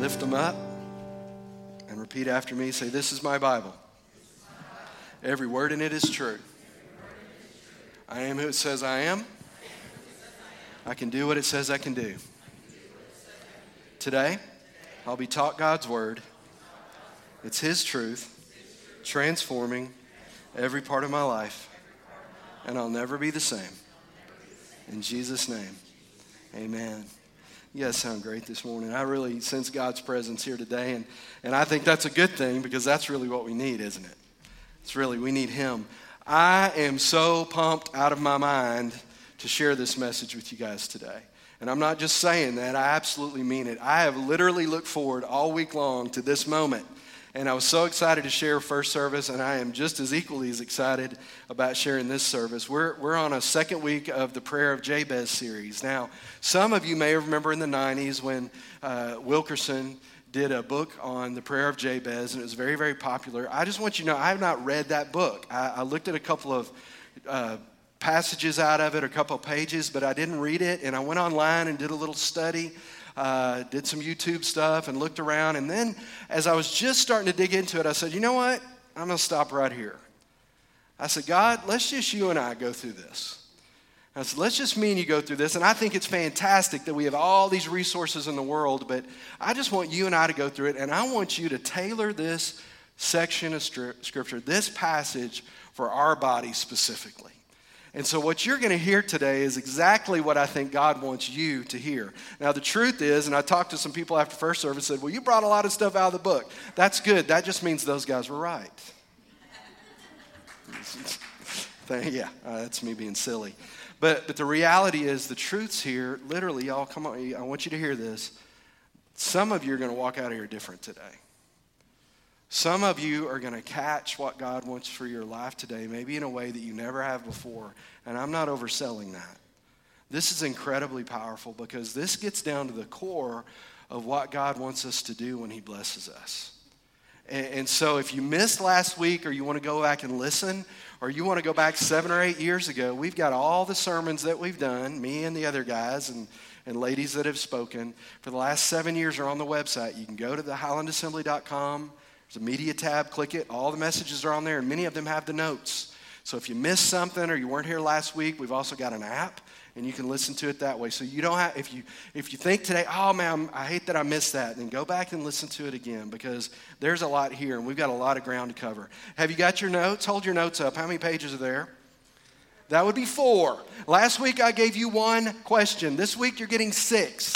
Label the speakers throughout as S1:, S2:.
S1: Lift them up and repeat after me. Say, This is my Bible. Every word in it is true. I am who it says I am. I can do what it says I can do. Today, I'll be taught God's word. It's His truth, transforming every part of my life, and I'll never be the same. In Jesus' name, amen. You guys sound great this morning. I really sense God's presence here today, and, and I think that's a good thing because that's really what we need, isn't it? It's really, we need Him. I am so pumped out of my mind to share this message with you guys today. And I'm not just saying that, I absolutely mean it. I have literally looked forward all week long to this moment and I was so excited to share first service, and I am just as equally as excited about sharing this service. We're, we're on a second week of the Prayer of Jabez series. Now, some of you may remember in the 90s when uh, Wilkerson did a book on the prayer of Jabez, and it was very, very popular. I just want you to know I have not read that book. I, I looked at a couple of uh, passages out of it, a couple of pages, but I didn't read it, and I went online and did a little study uh, did some YouTube stuff and looked around. And then as I was just starting to dig into it, I said, you know what? I'm going to stop right here. I said, God, let's just you and I go through this. I said, let's just me and you go through this. And I think it's fantastic that we have all these resources in the world, but I just want you and I to go through it. And I want you to tailor this section of scripture, this passage, for our body specifically. And so, what you're going to hear today is exactly what I think God wants you to hear. Now, the truth is, and I talked to some people after first service, said, Well, you brought a lot of stuff out of the book. That's good. That just means those guys were right. yeah, uh, that's me being silly. But, but the reality is, the truth's here. Literally, y'all, come on. I want you to hear this. Some of you are going to walk out of here different today. Some of you are going to catch what God wants for your life today, maybe in a way that you never have before. And I'm not overselling that. This is incredibly powerful because this gets down to the core of what God wants us to do when He blesses us. And, so if you missed last week or you want to go back and listen, or you want to go back seven or eight years ago, we've got all the sermons that we've done, me and the other guys and, and ladies that have spoken for the last seven years are on the website. You can go to the highlandassembly.com there's a media tab, click it. All the messages are on there, and many of them have the notes. So if you missed something or you weren't here last week, we've also got an app, and you can listen to it that way. So you don't have, if you if you think today, oh man, I hate that I missed that, then go back and listen to it again because there's a lot here, and we've got a lot of ground to cover. Have you got your notes? Hold your notes up. How many pages are there? That would be four. Last week I gave you one question. This week you're getting six.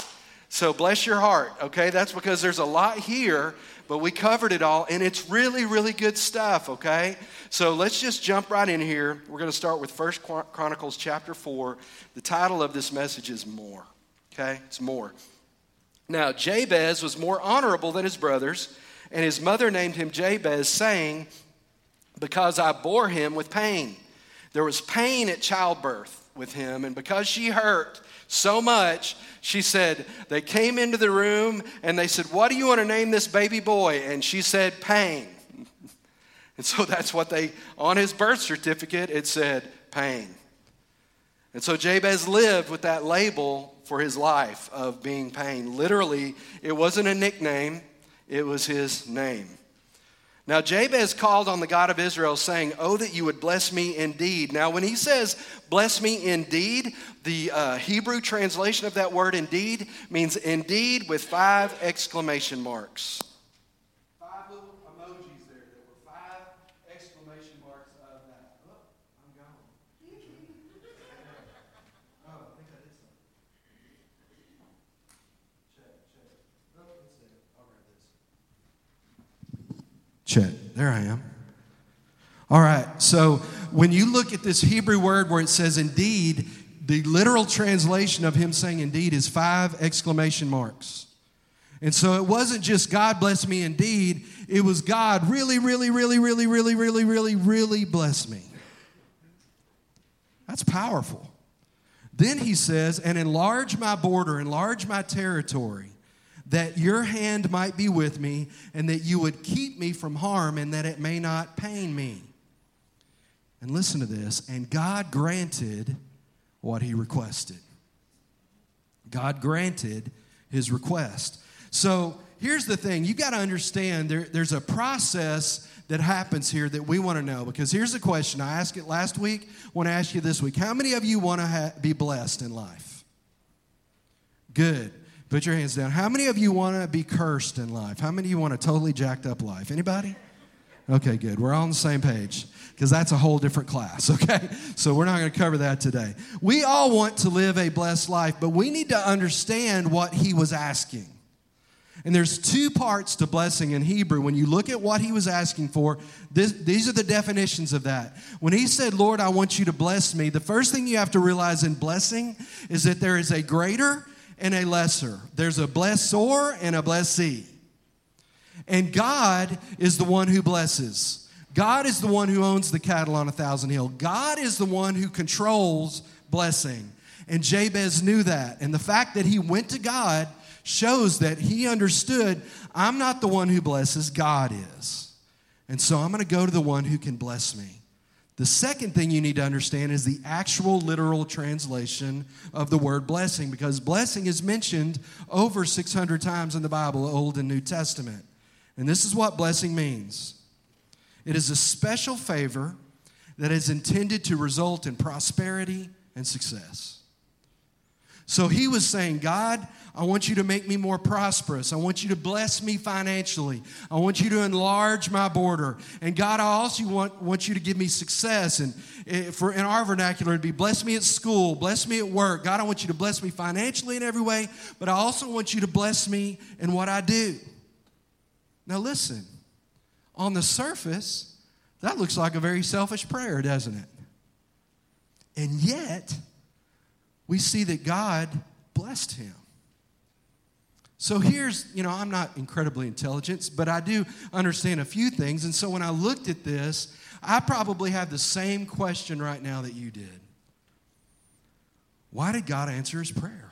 S1: So bless your heart, okay? That's because there's a lot here but we covered it all, and it's really, really good stuff, okay? So let's just jump right in here. We're going to start with First Chronicles chapter 4. The title of this message is More, okay? It's More. Now, Jabez was more honorable than his brothers, and his mother named him Jabez, saying, Because I bore him with pain. There was pain at childbirth with him, and because she hurt, so much, she said, they came into the room and they said, What do you want to name this baby boy? And she said, Pain. And so that's what they, on his birth certificate, it said, Pain. And so Jabez lived with that label for his life of being pain. Literally, it wasn't a nickname, it was his name. Now, Jabez called on the God of Israel, saying, Oh, that you would bless me indeed. Now, when he says, Bless me indeed, the uh, Hebrew translation of that word indeed means indeed with five exclamation marks. Five little emojis there. There were five exclamation marks of that. Oh, I'm gone. oh, I think I did something. Check, check. Oh, it's there. I'll grab this. Check. There I am. All right. So when you look at this Hebrew word where it says indeed, the literal translation of him saying indeed is five exclamation marks. And so it wasn't just God bless me indeed, it was God really, really, really, really, really, really, really, really bless me. That's powerful. Then he says, and enlarge my border, enlarge my territory, that your hand might be with me, and that you would keep me from harm, and that it may not pain me. And listen to this, and God granted what he requested. God granted his request. So
S2: here's the thing you got to understand there, there's a process that happens here that we want to know. Because here's the question I asked it last week, I want to ask you this week. How many of you want to ha- be blessed in life? Good. Put your hands down. How many of you want to be cursed in life? How many of you want a totally jacked up life? Anybody? Okay, good. We're all on the same page because that's a whole different class, okay? So we're not going to cover that today. We all want to live a blessed life, but we need to understand what he was asking. And there's two parts to blessing in Hebrew. When you look at what he was asking for, this, these are the definitions of that. When he said, Lord, I want you to bless me, the first thing you have to realize in blessing is that there is a greater and a lesser. There's a blessor and a blessee. And God is the one who blesses. God is the one who owns the cattle on a thousand hill. God is the one who controls blessing. And Jabez knew that. And the fact that he went to God shows that he understood I'm not the one who blesses, God is. And so I'm going to go to the one who can bless me. The second thing you need to understand is the actual literal translation of the word blessing, because blessing is mentioned over 600 times in the Bible, Old and New Testament. And this is what blessing means it is a special favor that is intended to result in prosperity and success. So he was saying, God, I want you to make me more prosperous. I want you to bless me financially. I want you to enlarge my border. And God, I also want, want you to give me success. And eh, for in our vernacular, it'd be bless me at school, bless me at work. God, I want you to bless me financially in every way, but I also want you to bless me in what I do. Now, listen, on the surface, that looks like a very selfish prayer, doesn't it? And yet, we see that God blessed him. So here's, you know, I'm not incredibly intelligent, but I do understand a few things. And so when I looked at this, I probably have the same question right now that you did. Why did God answer his prayer?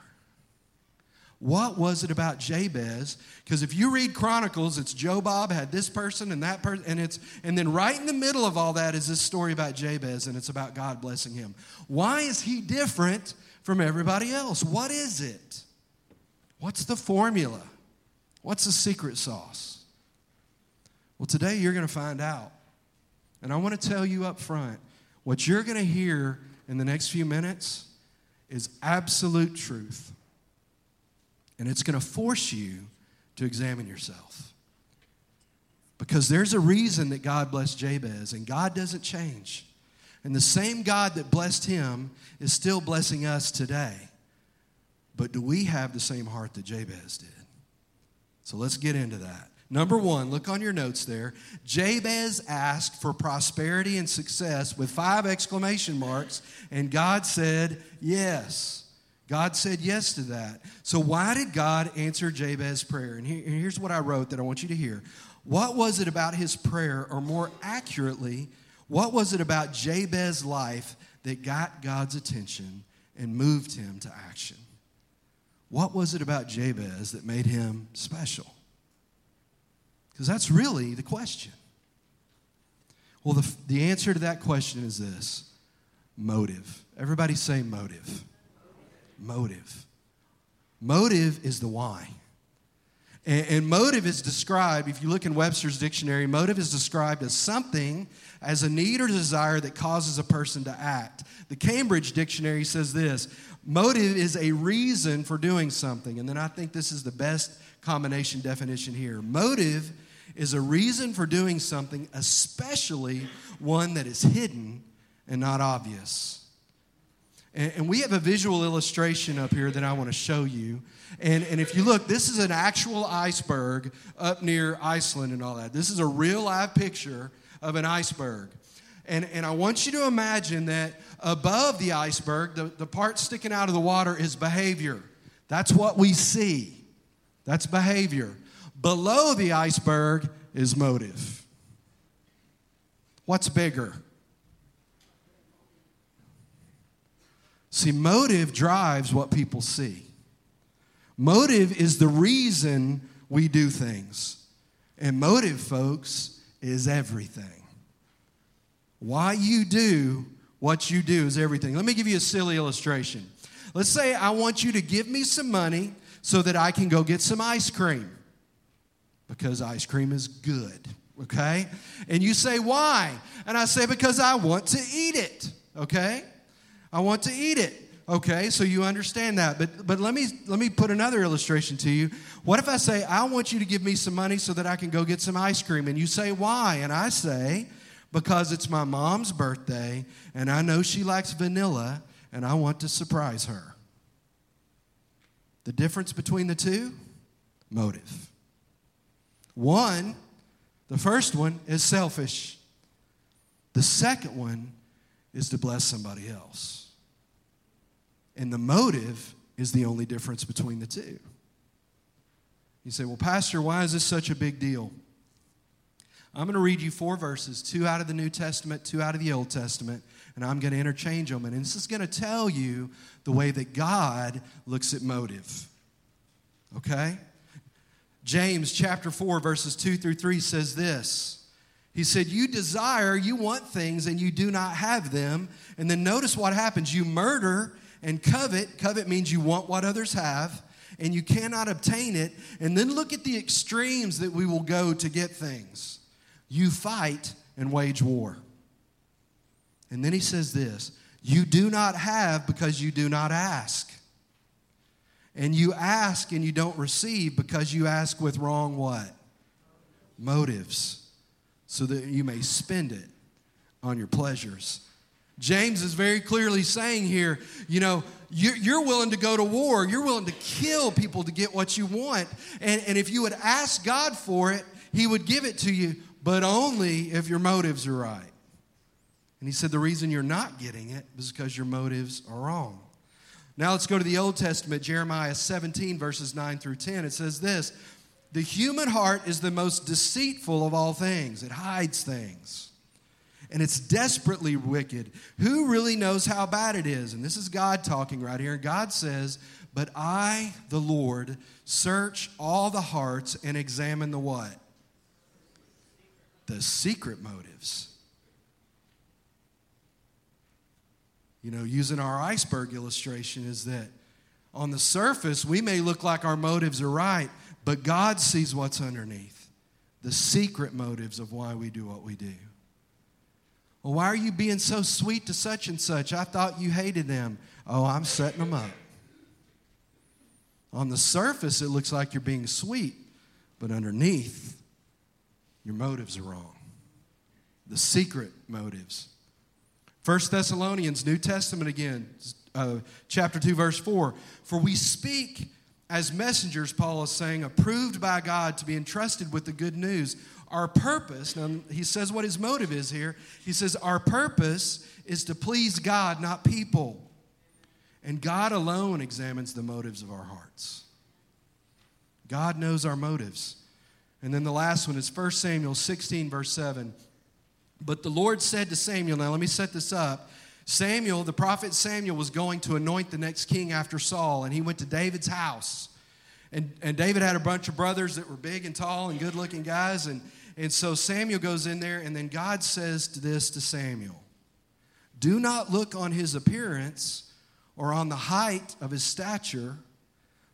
S2: What was it about Jabez? Because if you read Chronicles, it's Jobab had this person and that person, and it's and then right in the middle of all that is this story about Jabez, and it's about God blessing him. Why is he different from everybody else? What is it? What's the formula? What's the secret sauce? Well, today you're going to find out. And I want to tell you up front what you're going to hear in the next few minutes is absolute truth. And it's going to force you to examine yourself. Because there's a reason that God blessed Jabez, and God doesn't change. And the same God that blessed him is still blessing us today. But do we have the same heart that Jabez did? So let's get into that. Number one, look on your notes there. Jabez asked for prosperity and success with five exclamation marks, and God said yes. God said yes to that. So, why did God answer Jabez's prayer? And, here's what I wrote that I want you to hear. What was it about his prayer, or more accurately, what was it about Jabez's life that got God's attention and moved him to action? What was it about Jabez that made him special? Because that's really the question. Well, the, the answer to that question is this motive. Everybody say motive. Motive. Motive is the why. And, and, motive is described, if you look in Webster's dictionary, motive is described as something, as a need or desire that causes a person to act. The Cambridge Dictionary says this Motive is a reason for doing something. And then I think this is the best combination definition here. Motive is a reason for doing something, especially one that is hidden and not obvious. And, we have a visual illustration up here that I want to show you. And, and if you look, this is an actual iceberg up near Iceland and all that. This is a real live picture of an iceberg. And, and I want you to imagine that above the iceberg, the, the part sticking out of the water is behavior. That's what we see. That's behavior. Below the iceberg is motive. What's bigger? See, motive drives what people see. Motive is the reason we do things. And motive, folks, is everything. Why you do what you do is everything. Let me give you a silly illustration. Let's say I want you to give me some money so that I can go get some ice cream. Because ice cream is good, okay? And you say, Why? And I say, Because I want to eat it, okay? I want to eat it. Okay, so you understand that. But but let me let me put another illustration to you. What if I say, I want you to give me some money so that I can go get some ice cream? And you say, Why? And I say, Because it's my mom's birthday and I know she likes vanilla and I want to surprise her. The difference between the two? Motive. One, the first one is selfish. The second one is to bless somebody else. And the motive is the only difference between the two. You say, Well, Pastor, why is this such a big deal? I'm going to read you four verses, two out of the New Testament, two out of the Old Testament, and I'm going to interchange them. And this is going to tell you the way that God looks at motive. Okay? James chapter 4, verses 2 through 3 says this. He said, You desire, you want things, and you do not have them. And then notice what happens. You murder and covet. Covet means you want what others have, and you cannot obtain it. And then look at the extremes that we will go to get things you fight and wage war. And then he says this you do not have because you do not ask. And you ask and you don't receive because you ask with wrong what? Motives. So that you may spend it on your pleasures. James is very clearly saying here, you know, you're, willing to go to war. You're willing to kill people to get what you want. And, and if you would ask God for it, He would give it to you but only if your motives are right. And he said the reason you're not getting it is because your motives are wrong. Now let's go to the Old Testament, Jeremiah 17, verses 9 through 10. It says this The human heart is the most deceitful of all things, it hides things. And it's desperately wicked. Who really knows how bad it is? And this is God talking right here. God says, But I, the Lord, search all the hearts and examine the what? the secret motives. You know, using our iceberg illustration is that on the surface, we may look like our motives are right, but God sees what's underneath the secret motives of why we do what we do. Well, why are you being so sweet to such and such? I thought you hated them. Oh, I'm setting them up. On the surface, it looks like you're being sweet, but underneath, your motives are wrong. The secret motives. First Thessalonians, New Testament again, uh, chapter 2, verse 4. For we speak as messengers, Paul is saying, approved by God to be entrusted with the good news. Our purpose, now he says what his motive is here. He says, Our purpose is to please God, not people. And God alone examines the motives of our hearts. God knows our motives. And then the last one is 1 Samuel 16, verse 7. But the Lord said to Samuel, now let me set this up. Samuel, the prophet Samuel, was going to anoint the next king after Saul, and he went to David's house. And, and David had a bunch of brothers that were big and tall and good looking guys. And, and so Samuel goes in there, and then God says this to Samuel Do not look on his appearance or on the height of his stature,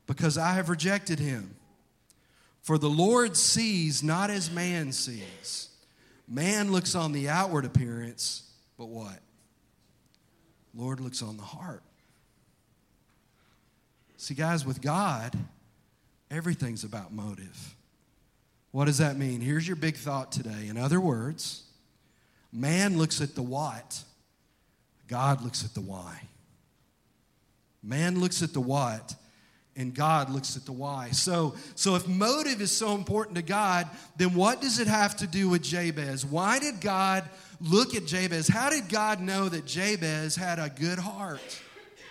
S2: because I have rejected him. For the Lord sees not as man sees. Man looks on the outward appearance, but what? Lord looks on the heart. See, guys, with God, everything's about motive. What does that mean? Here's your big thought today. In other words, man looks at the what, God looks at the why. Man looks at the what, and God looks at the why. So, so if motive is so important to God, then what does it have to do with Jabez? Why did God look at Jabez? How did God know that Jabez had a good heart?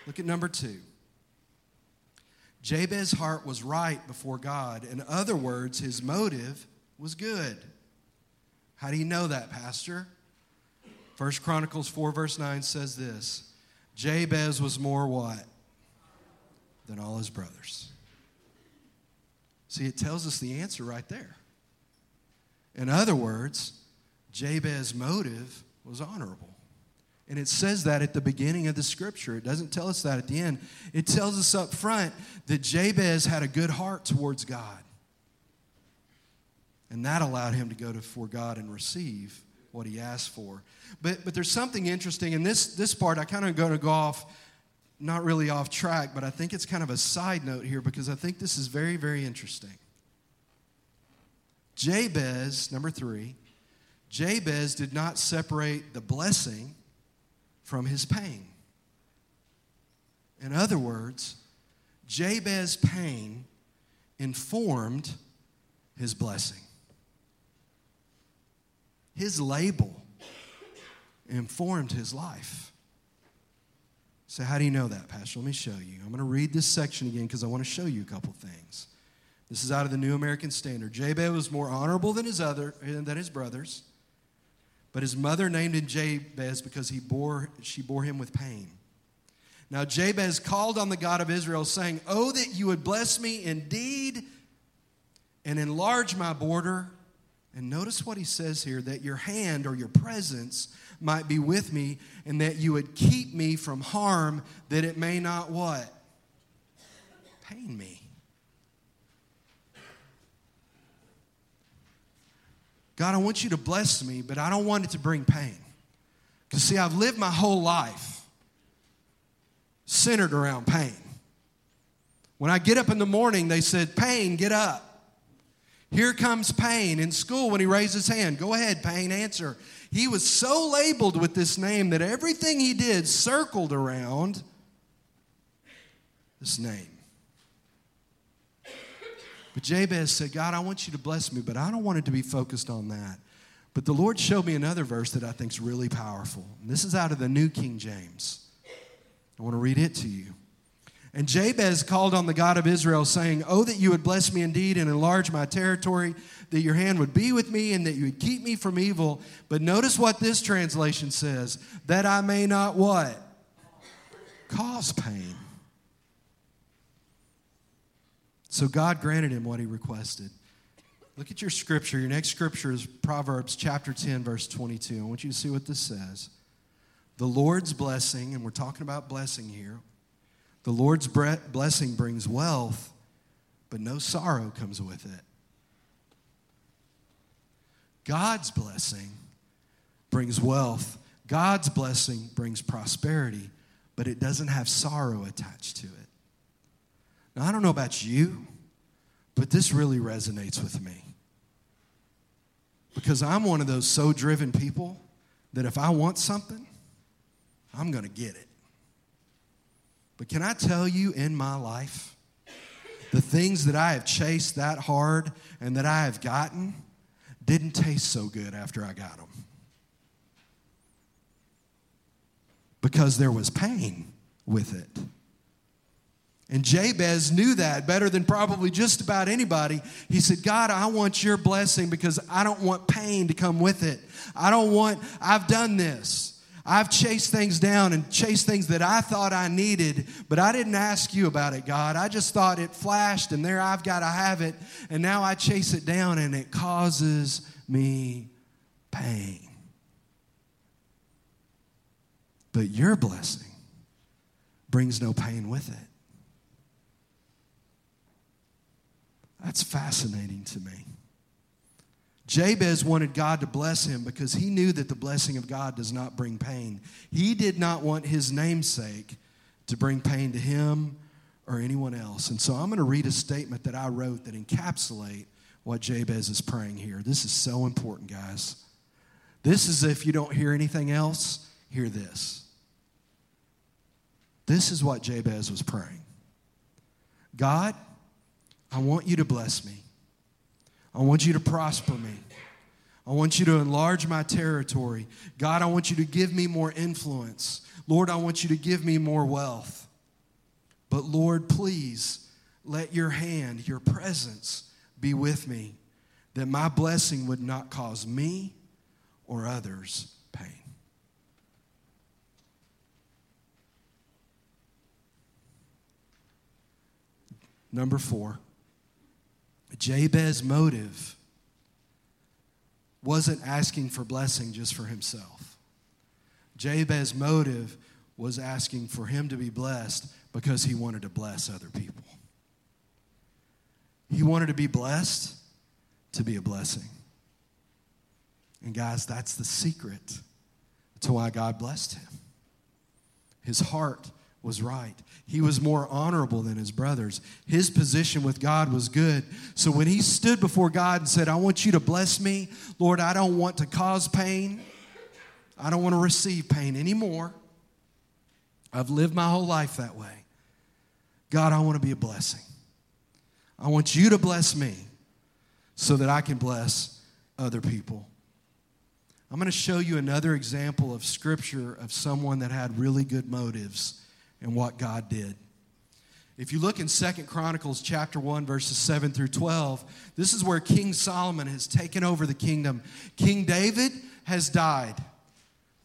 S2: Look at number two. Jabez's heart was right before God. In other words, his motive was good. How do you know that, Pastor? First Chronicles 4, verse 9 says this Jabez was more what? than all his brothers. See, it tells us the answer right there. In other words, Jabez's motive was honorable. And it says that at the beginning of the scripture. It doesn't tell us that at the end. It tells us up front that Jabez had a good heart towards God. And that allowed him to go before God and receive what he asked for. But, but there's something interesting, in this, this part I kind of going to go off, not really off track, but I think it's kind of a side note here because I think this is very, very interesting. Jabez, number three, Jabez did not separate the blessing from his pain. In other words, Jabez's pain informed his blessing. His label informed his life. So, how do you know that, Pastor? Let me show you. I'm going to read this section again because I want to show you a couple things. This is out of the New American Standard. Jabez was more honorable than his other than his brothers, but his mother named him Jabez because he bore she bore him with pain. Now Jabez called on the God of Israel, saying, "Oh that you would bless me indeed, and enlarge my border." And notice what he says here: that your hand or your presence might be with me, and that you would keep me from harm, that it may not what pain me. God, I want you to bless me, but I don't want it to bring pain. Because, see, I've lived my whole life centered around pain. When I get up in the morning, they said, Pain, get up. Here comes pain. In school, when he raised his hand, go ahead, pain, answer. He was so labeled with this name that everything he did circled around this name. But Jabez said, God, I want you to bless me, but I don't want it to be focused on that. But the Lord showed me another verse that I think is really powerful. And this is out of the New King James. I want to read it to you. And Jabez called on the God of Israel, saying, Oh, that you would bless me indeed and enlarge my territory, that your hand would be with me and that you would keep me from evil. But notice what this translation says that I may not what? Cause pain. So God granted him what he requested. Look at your scripture. Your next scripture is Proverbs chapter 10, verse 22. I want you to see what this says. The Lord's blessing, and we're talking about blessing here, the Lord's blessing brings wealth, but no sorrow comes with it. God's blessing brings wealth, God's blessing brings prosperity, but it doesn't have sorrow attached to it. Now, I don't know about you, but this really resonates with me. Because I'm one of those so driven people that if I want something, I'm going to get it. But can I tell you in my life, the things that I have chased that hard and that I have gotten didn't taste so good after I got them? Because there was pain with it. And Jabez knew that better than probably just about anybody. He said, God, I want your blessing because I don't want pain to come with it. I don't want, I've done this. I've chased things down and chased things that I thought I needed, but I didn't ask you about it, God. I just thought it flashed and there I've got to have it. And now I chase it down and it causes me pain. But your blessing brings no pain with it. That's fascinating to me. Jabez wanted God to bless him because he knew that the blessing of God does not bring pain. He did not want his namesake to bring pain to him or anyone else. And so I'm going to read a statement that I wrote that encapsulate what Jabez is praying here. This is so important, guys. This is if you don't hear anything else, hear this. This is what Jabez was praying. God, I want you to bless me. I want you to prosper me. I want you to enlarge my territory. God, I want you to give me more influence. Lord, I want you to give me more wealth. But Lord, please let your hand, your presence be with me, that my blessing would not cause me or others pain. Number four. Jabez's motive wasn't asking for blessing just for himself. Jabez's motive was asking for him to be blessed because he wanted to bless other people. He wanted to be blessed to be a blessing. And guys, that's the secret to why God blessed him. His heart was right. He was more honorable than his brothers. His position with God was good. So when he stood before God and said, I want you to bless me, Lord, I don't want to cause pain. I don't want to receive pain anymore. I've lived my whole life that way. God, I want to be a blessing. I want you to bless me so that I can bless other people. I'm going to show you another example of scripture of someone that had really good motives and what God did. If you look in Second Chronicles chapter 1 verses 7 through 12, this is where King Solomon has taken over the kingdom. King David has died.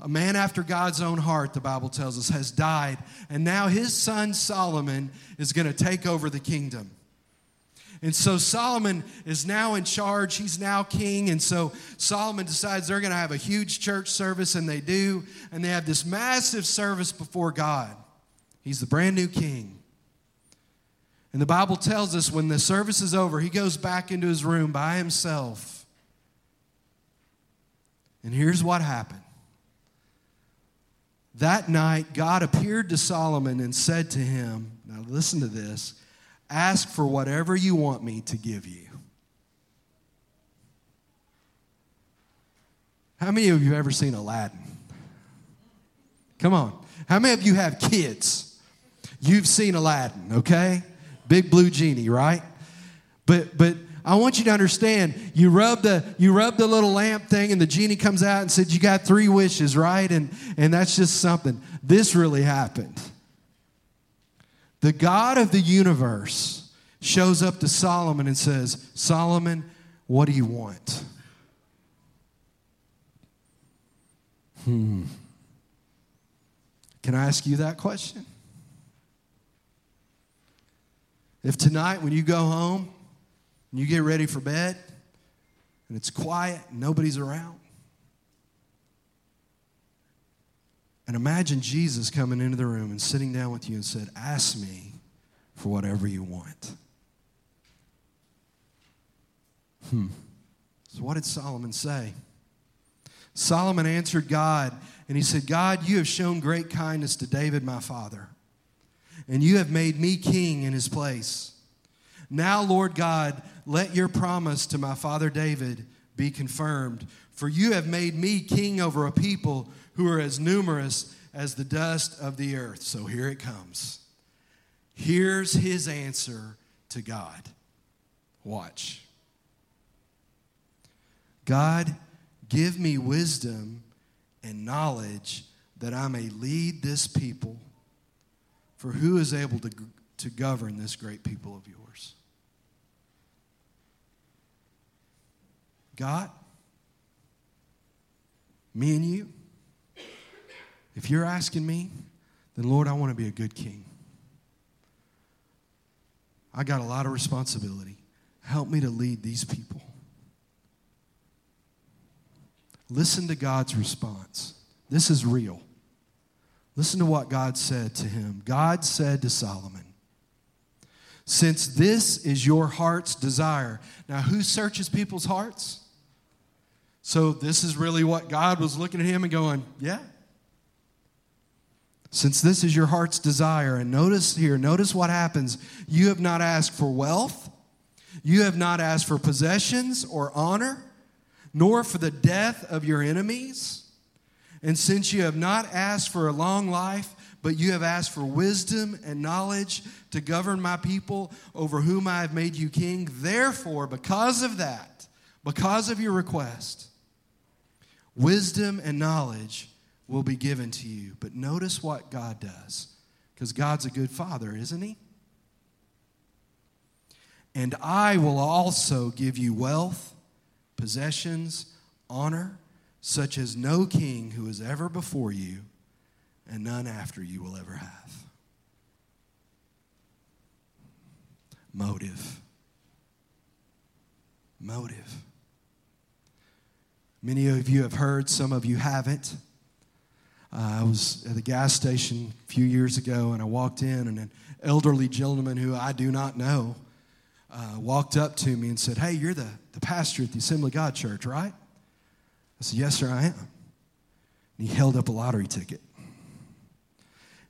S2: A man after God's own heart, the Bible tells us, has died, and now his son Solomon is going to take over the kingdom. And so Solomon is now in charge. He's now king. And so Solomon decides they're going to have a huge church service, and they do. And they have this massive service before God. He's the brand new king. And the Bible tells us when the service is over, he goes back into his room by himself. And here's what happened. That night, God appeared to Solomon and said to him, Now listen to this ask for whatever you want me to give you. How many of you have ever seen Aladdin? Come on. How many of you have kids? You've seen Aladdin, okay? Big blue genie, right? But but I want you to understand, you rub the you rub the little lamp thing and the genie comes out and said you got 3 wishes, right? And and that's just something. This really happened. The God of the universe shows up to Solomon and says, "Solomon, what do you want?" Hmm. Can I ask you that question? If tonight, when you go home and you get ready for bed and it's quiet nobody's around, and imagine Jesus coming into the room and sitting down with you and said, Ask me for whatever you want. Hmm. So, what did Solomon say? Solomon answered God, and he said, God, you have shown great kindness to David, my father and you have made me king in his place. Now, Lord God, let your promise to my father David be confirmed, for you have made me king over a people who are as numerous as the dust of the earth. So here it comes. Here's his answer to God. Watch. God, give me wisdom and knowledge that I may lead this people for who is able to, to govern this great people of yours? God, me and you. If you're asking me, then Lord, I want to be a good king. I got a lot of responsibility. Help me to lead these people. Listen to God's response. This is real. Listen to what God said to him. God said to Solomon, Since this is your heart's desire. Now, who searches people's hearts? So, this is really what God was looking at him and going, Yeah. Since this is your heart's desire, and notice here, notice what happens. You have not asked for wealth, you have not asked for possessions or honor, nor for the death of your enemies and since you have not asked for a long life, but you have asked for wisdom and knowledge to govern my people over whom I have made you king, therefore, because of that, because of your request, wisdom and knowledge will be given to you. But notice what God does, because God's a good father, isn't he? And I will also give you wealth, possessions, honor such as no king who is ever before you and none after you will ever have. Motive. Motive. Many of you have heard, some of you haven't. Uh, I was at the gas station a few years ago and I walked in, and an elderly gentleman who I do not know uh, walked up to me and said, Hey, you're the, the pastor at the Assembly God Church, right? I said, Yes, sir, I am. And he held up a lottery ticket.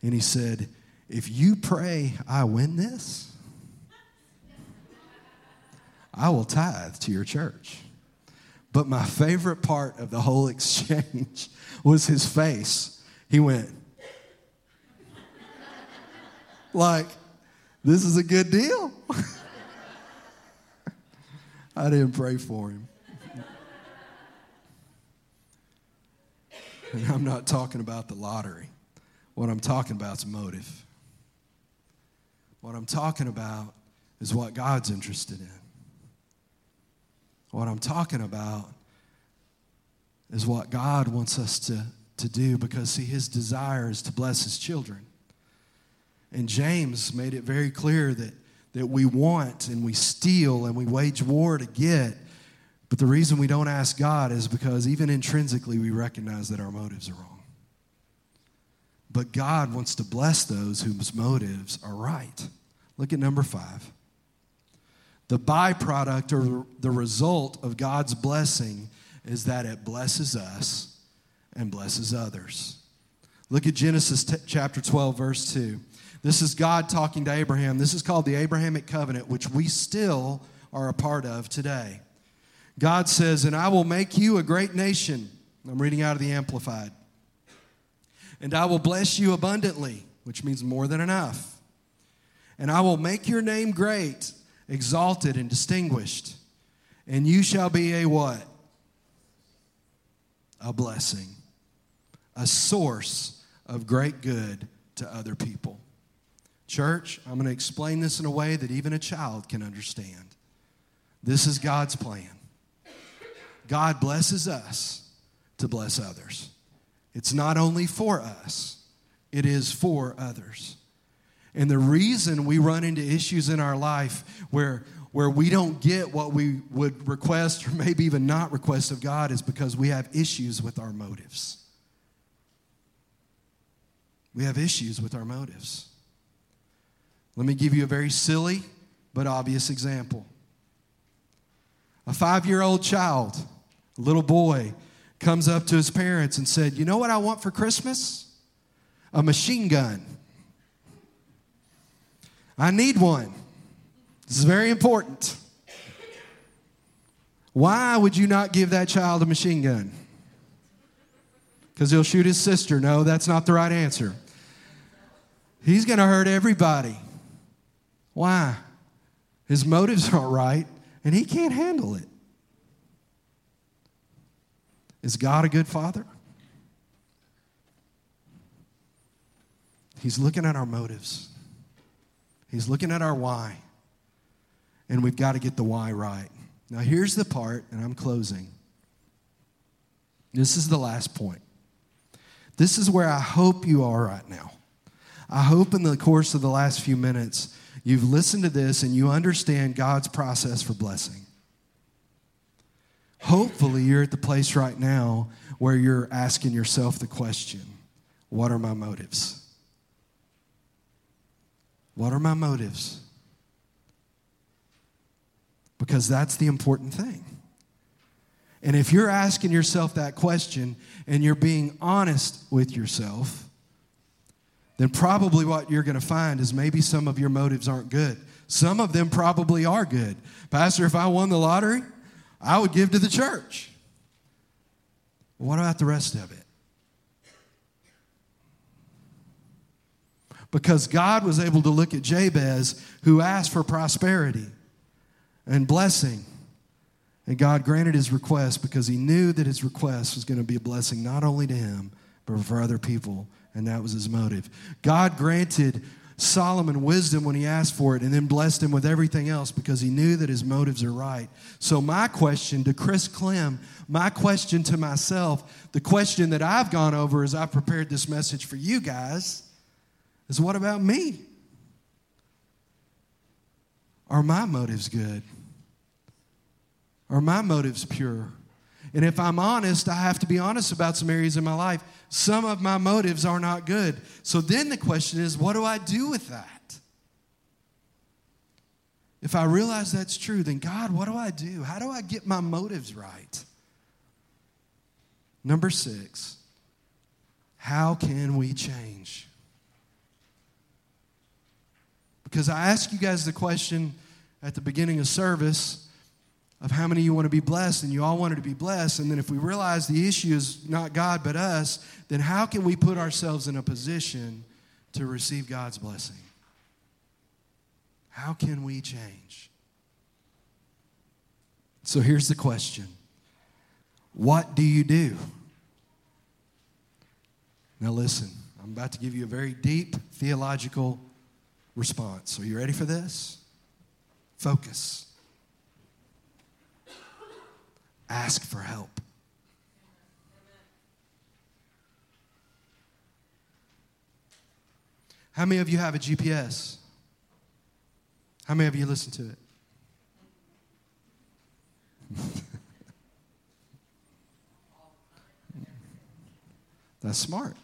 S2: And he said, If you pray I win this, I will tithe to your church. But my favorite part of the whole exchange was his face. He went, like, this is a good deal. I didn't pray for him. And I'm not talking about the lottery. What I'm talking about is motive. What I'm talking about is what God's interested in. What I'm talking about is what God wants us to, to do because, see, his desire is to bless his children. And James made it very clear that, that we want and we steal and we wage war to get. But the reason we don't ask God is because even intrinsically we recognize that our motives are wrong. But God wants to bless those whose motives are right. Look at number five. The byproduct or the result of God's blessing is that it blesses us and blesses others. Look at Genesis t- chapter 12, verse 2. This is God talking to Abraham. This is called the Abrahamic covenant, which we still are a part of today. God says, And I will make you a great nation. I'm reading out of the Amplified. And I will bless you abundantly, which means more than enough. And I will make your name great exalted and distinguished. And you shall be a what? A blessing, a source of great good to other people. Church, I'm going to explain this in a way that even a child can understand. This is God's plan. God blesses us to bless others. It's not only for us, it is for others. And the reason we run into issues in our life where, where we don't get what we would request or maybe even not request of God is because we have issues with our motives. We have issues with our motives. Let me give you a very silly but obvious example. A five year old child, a little boy, comes up to his parents and said, You know what I want for Christmas? A machine gun. I need one. This is very important. Why would you not give that child a machine gun? Because he'll shoot his sister. No, that's not the right answer. He's going to hurt everybody. Why? His motives aren't right, and he can't handle it. Is God a good father? He's looking at our motives. He's looking at our why. And we've got to get the why right. Now, here's the part, and I'm closing. This is the last point. This is where I hope you are right now. I hope in the course of the last few minutes, you've listened to this and you understand God's process for blessing. Hopefully, you're at the place right now where you're asking yourself the question what are my motives? What are my motives? Because that's the important thing. And if you're asking yourself that question and you're being honest with yourself, then probably what you're going to find is maybe some of your motives aren't good. Some of them probably are good. Pastor, if I won the lottery, I would give to the church. What about the rest of it? because God was able to look at Jabez, who asked for prosperity and blessing. And God granted his request because he knew that his request was going to be a blessing not only to him, but for other people. And that was his motive. God granted Solomon wisdom when he asked for it and then blessed him with everything else because he knew that his motives are right. So, my question to Chris Clem, my question to myself, the question that I've gone over as I've prepared this message for you guys is what about me? Are my motives good? Are my motives pure? And if I'm honest, I have to be honest about some areas in my life. Some of my motives are not good. So then the question is, what do I do with that? if I realize that's true, then God, what do I do? How do I get my motives right? Number six, how can we change? Because I asked you guys the question at the beginning of service of how many you want to be blessed, and you all wanted to be blessed. And then if we realize the issue is not God but us, then how can we put ourselves in a position to receive God's blessing? How can we change? So here's the question What do you do? Now, listen, I'm about to give you a very deep theological response. Are you ready for this? Focus. Ask for help. How many of you have a GPS? How many of you listen to it? That's smart.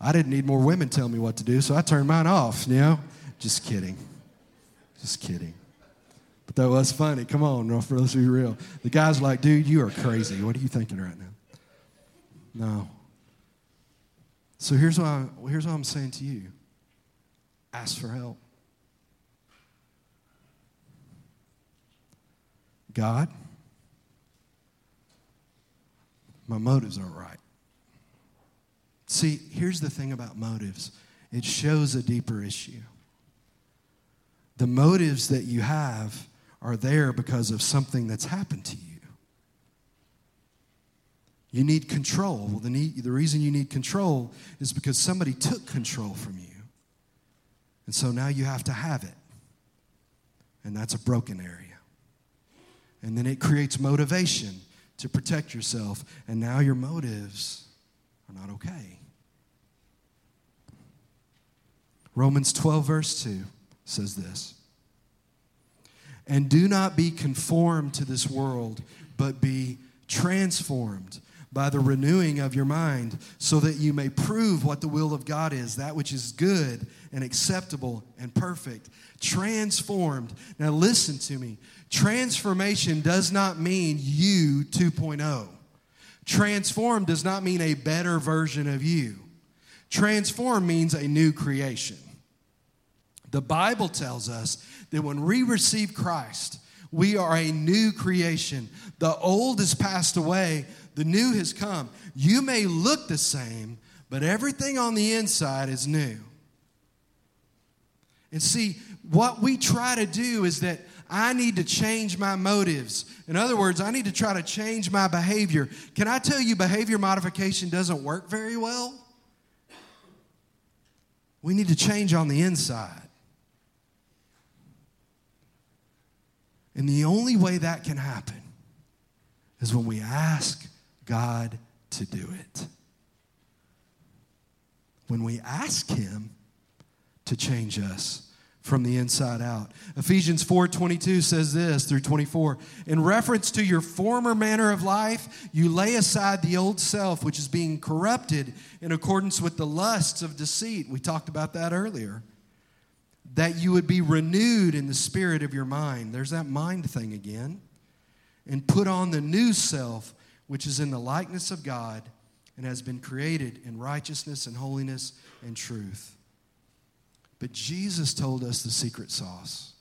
S2: I didn't need more women telling me what to do, so I turned mine off, you know? Just kidding. Just kidding. That was funny. Come on, let's be real. The guy's like, dude, you are crazy. What are you thinking right now? No. So here's what, I, here's what I'm saying to you ask for help. God, my motives aren't right. See, here's the thing about motives it shows a deeper issue. The motives that you have are there because of something that's happened to you. You need control. Well, the, need, the reason you need control is because somebody took control from you. And so now you have to have it. And that's a broken area. And then it creates motivation to protect yourself. And now your motives are not okay. Romans 12, verse 2 says this And do not be conformed to this world, but be transformed by the renewing of your mind, so that you may prove what the will of God is, that which is good and acceptable and perfect. Transformed. Now, listen to me. Transformation does not mean you 2.0. Transformed does not mean a better version of you. Transform means a new creation. The Bible tells us that when we receive Christ, we are a new creation. The old has passed away, the new has come. You may look the same, but everything on the inside is new. And see, what we try to do is that I need to change my motives. In other words, I need to try to change my behavior. Can I tell you, behavior modification doesn't work very well? We need to change on the inside. And the only way that can happen is when we ask God to do it. When we ask Him to change us from the inside out. Ephesians 4:22 says this through 24. In reference to your former manner of life, you lay aside the old self which is being corrupted in accordance with the lusts of deceit. We talked about that earlier. That you would be renewed in the spirit of your mind. There's that mind thing again. And put on the new self which is in the likeness of God and has been created in righteousness and holiness and truth. But Jesus told us the secret sauce.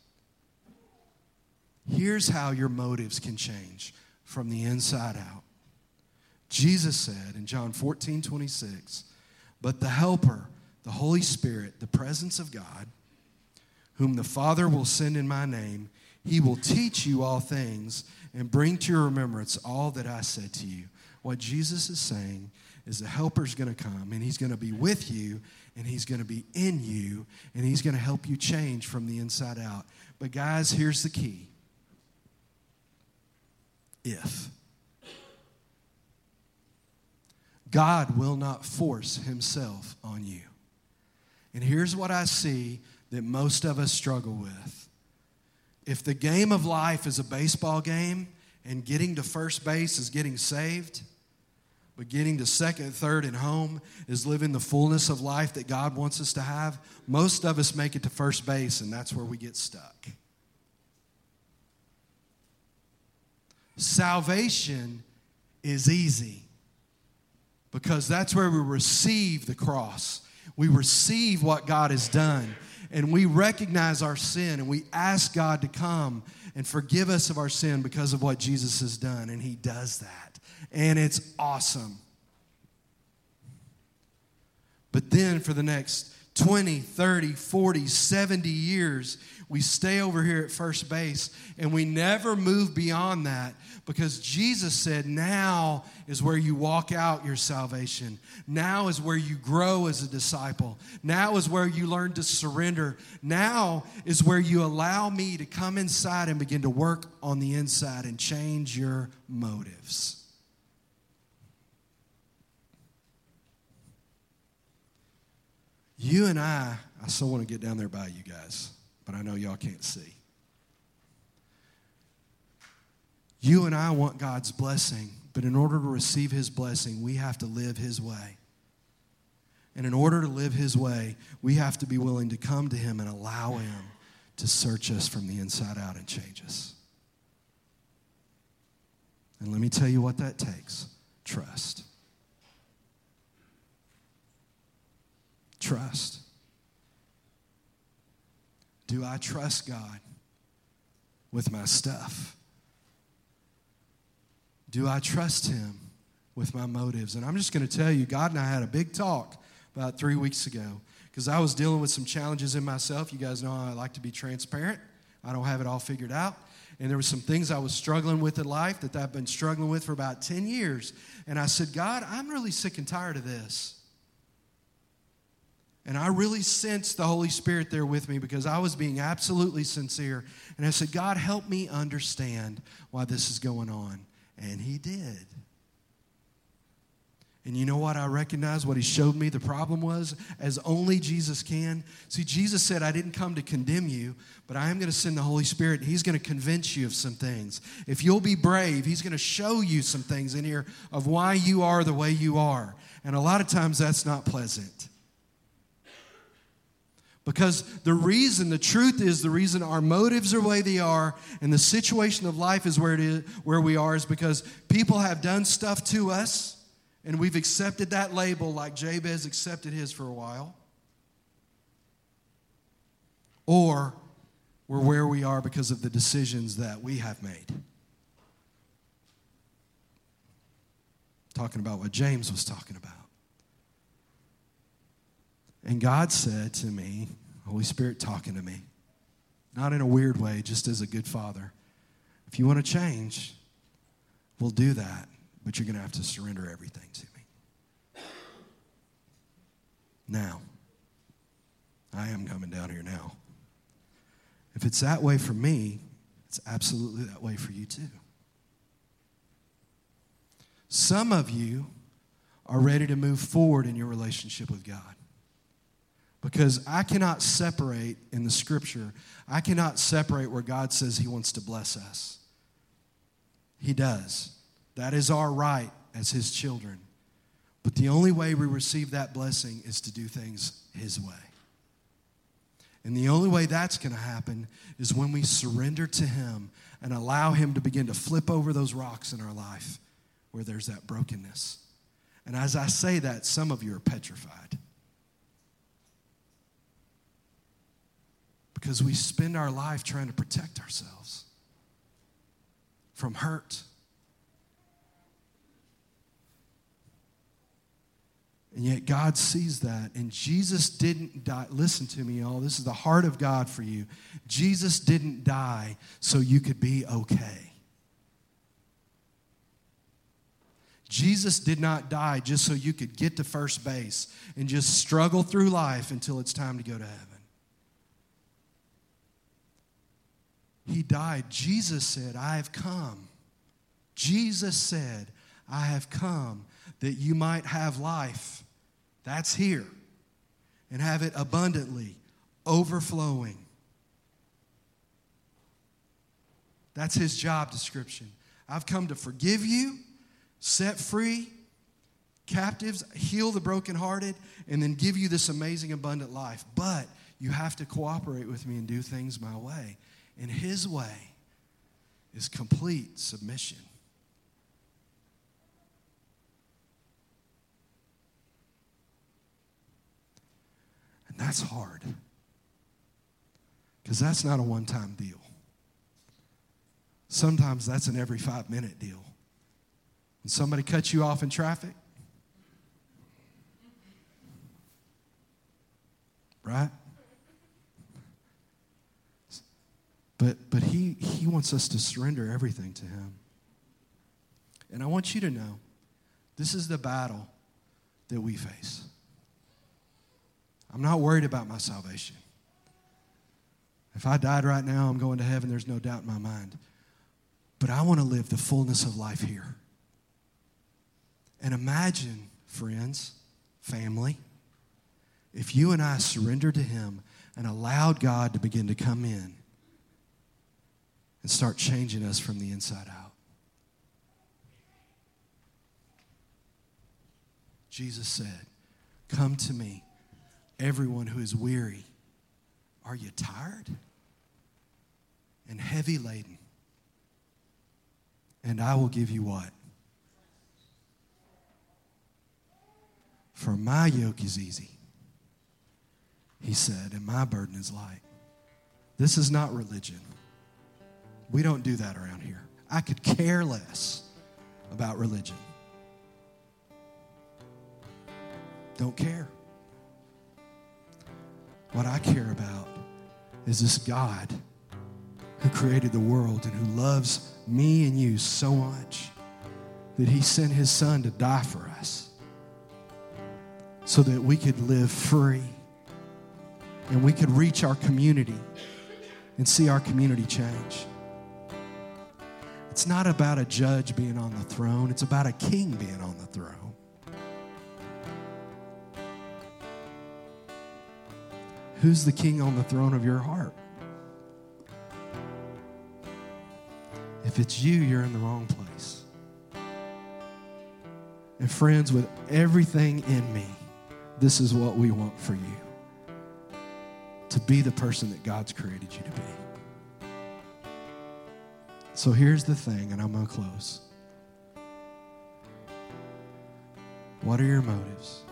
S2: Here's how your motives can change from the inside out. Jesus said in John 14, 26, But the Helper, the Holy Spirit, the presence of God, whom the Father will send in my name, he will teach you all things and bring to your remembrance all that I said to you. What Jesus is saying is the helper's going to come and he's going to be with you and he's going to be in you and he's going to help you change from the inside out. But, guys, here's the key if. God will not force himself on you. And here's what I see that most of us struggle with. If the game of life is a baseball game and getting to first base is getting saved, but getting to second, third, and home is living the fullness of life that God wants us to have. Most of us make it to first base, and that's where we get stuck. Salvation is easy because that's where we receive the cross. We receive what God has done, and we recognize our sin, and we ask God to come and forgive us of our sin because of what Jesus has done, and He does that. And it's awesome. But then for the next 20, 30, 40, 70 years, we stay over here at first base and we never move beyond that because Jesus said, Now is where you walk out your salvation. Now is where you grow as a disciple. Now is where you learn to surrender. Now is where you allow me to come inside and begin to work on the inside and change your motives. You and I, I still want to get down there by you guys, but I know y'all can't see. You and I want God's blessing, but in order to receive His blessing, we have to live His way. And in order to live His way, we have to be willing to come to Him and allow Him to search us from the inside out and change us. And let me tell you what that takes trust. Trust. Do I trust God with my stuff? Do I trust Him with my motives? And I'm just going to tell you, God and I had a big talk about three weeks ago because I was dealing with some challenges in myself. You guys know I like to be transparent, I don't have it all figured out. And there were some things I was struggling with in life that I've been struggling with for about 10 years. And I said, God, I'm really sick and tired of this. And I really sensed the Holy Spirit there with me because I was being absolutely sincere. And I said, God, help me understand why this is going on. And He did. And you know what? I recognize what He showed me the problem was, as only Jesus can. See, Jesus said, I didn't come to condemn you, but I am going to send the Holy Spirit. And he's going to convince you of some things. If you'll be brave, He's going to show you some things in here of why you are the way you are. And a lot of times that's not pleasant. Because the reason, the truth is, the reason our motives are the way they are and the situation of life is where, it is, where we are is because people have done stuff to us and we've accepted that label like Jabez accepted his for a while. Or we're where we are because of the decisions that we have made. Talking about what James was talking about. And God said to me, Holy Spirit talking to me, not in a weird way, just as a good father. If you want to change, we'll do that, but you're going to have to surrender everything to me. Now, I am coming down here now. If it's that way for me, it's absolutely that way for you too. Some of you are ready to move forward in your relationship with God. Because I cannot separate in the scripture, I cannot separate where God says He wants to bless us. He does. That is our right as His children. But the only way we receive that blessing is to do things His way. And the only way that's going to happen is when we surrender to Him and allow Him to begin to flip over those rocks in our life where there's that brokenness. And as I say that, some of you are petrified. Because we spend our life trying to protect ourselves from hurt. And yet God sees that. And Jesus didn't die. Listen to me, y'all. This is the heart of God for you. Jesus didn't die so you could be okay. Jesus did not die just so you could get to first base and just struggle through life until it's time to go to heaven. He died. Jesus said, I have come. Jesus said, I have come that you might have life. That's here. And have it abundantly, overflowing. That's his job description. I've come to forgive you, set free, captives, heal the brokenhearted, and then give you this amazing, abundant life. But you have to cooperate with me and do things my way. And His way is complete submission. And that's hard. Because that's not a one time deal. Sometimes that's an every five minute deal. When somebody cuts you off in traffic, right? But, but he, he wants us to surrender everything to him. And I want you to know this is the battle that we face. I'm not worried about my salvation. If I died right now, I'm going to heaven, there's no doubt in my mind. But I want to live the fullness of life here. And imagine, friends, family, if you and I surrendered to Him and allowed God to begin to come in and start changing us from the inside out. Jesus said, Come to me, everyone who is weary. Are you tired and heavy laden? And I will give you what? For my yoke is easy, he said, and my burden is light. This is not religion. We don't do that around here. I could care less about religion. Don't care. What I care about is this God who created the world and who loves me and you so much that he sent his son to die for us so that we could live free and we could reach our community and see our community change. It's not about a judge being on the throne, it's about a king being on the throne. Who's the king on the throne of your heart? If it's you, you're in the wrong place. And friends, with everything in me, this is what we want for you to be the person that God's created you to be. So here's the thing, and I'm going to close. What are your motives?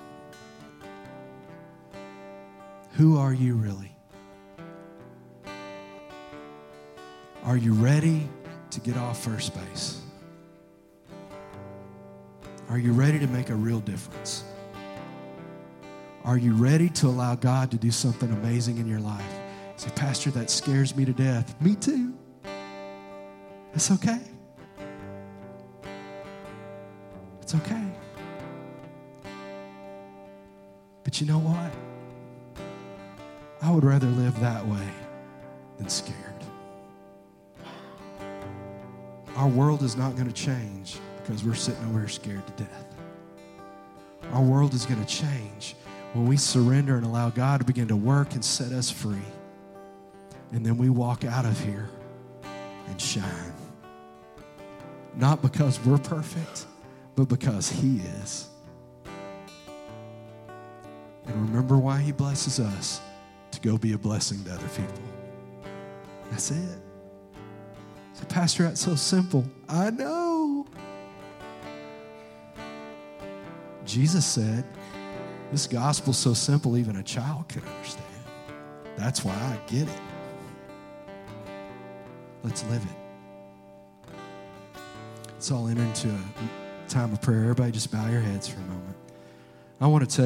S2: Who are you really? Are you ready to get off first base? Are you ready to make a real difference? Are you ready to allow God to do something amazing in your life? Say, Pastor, that scares me to death. Me too. It's okay. It's okay. But you know what? I would rather live that way than scared. Our world is not going to change because we're sitting over here scared to death. Our world is going to change when we surrender and allow God to begin to work and set us free. And then we walk out of here and shine. Not because we're perfect, but because He is. And remember why He blesses us to go be a blessing to other people. That's it. So, Pastor, that's so simple. I know. Jesus said, This gospel's so simple, even a child could understand. That's why I get it. Let's live it. Let's all enter into a time of prayer. Everybody just bow your heads for a moment. I want to tell you.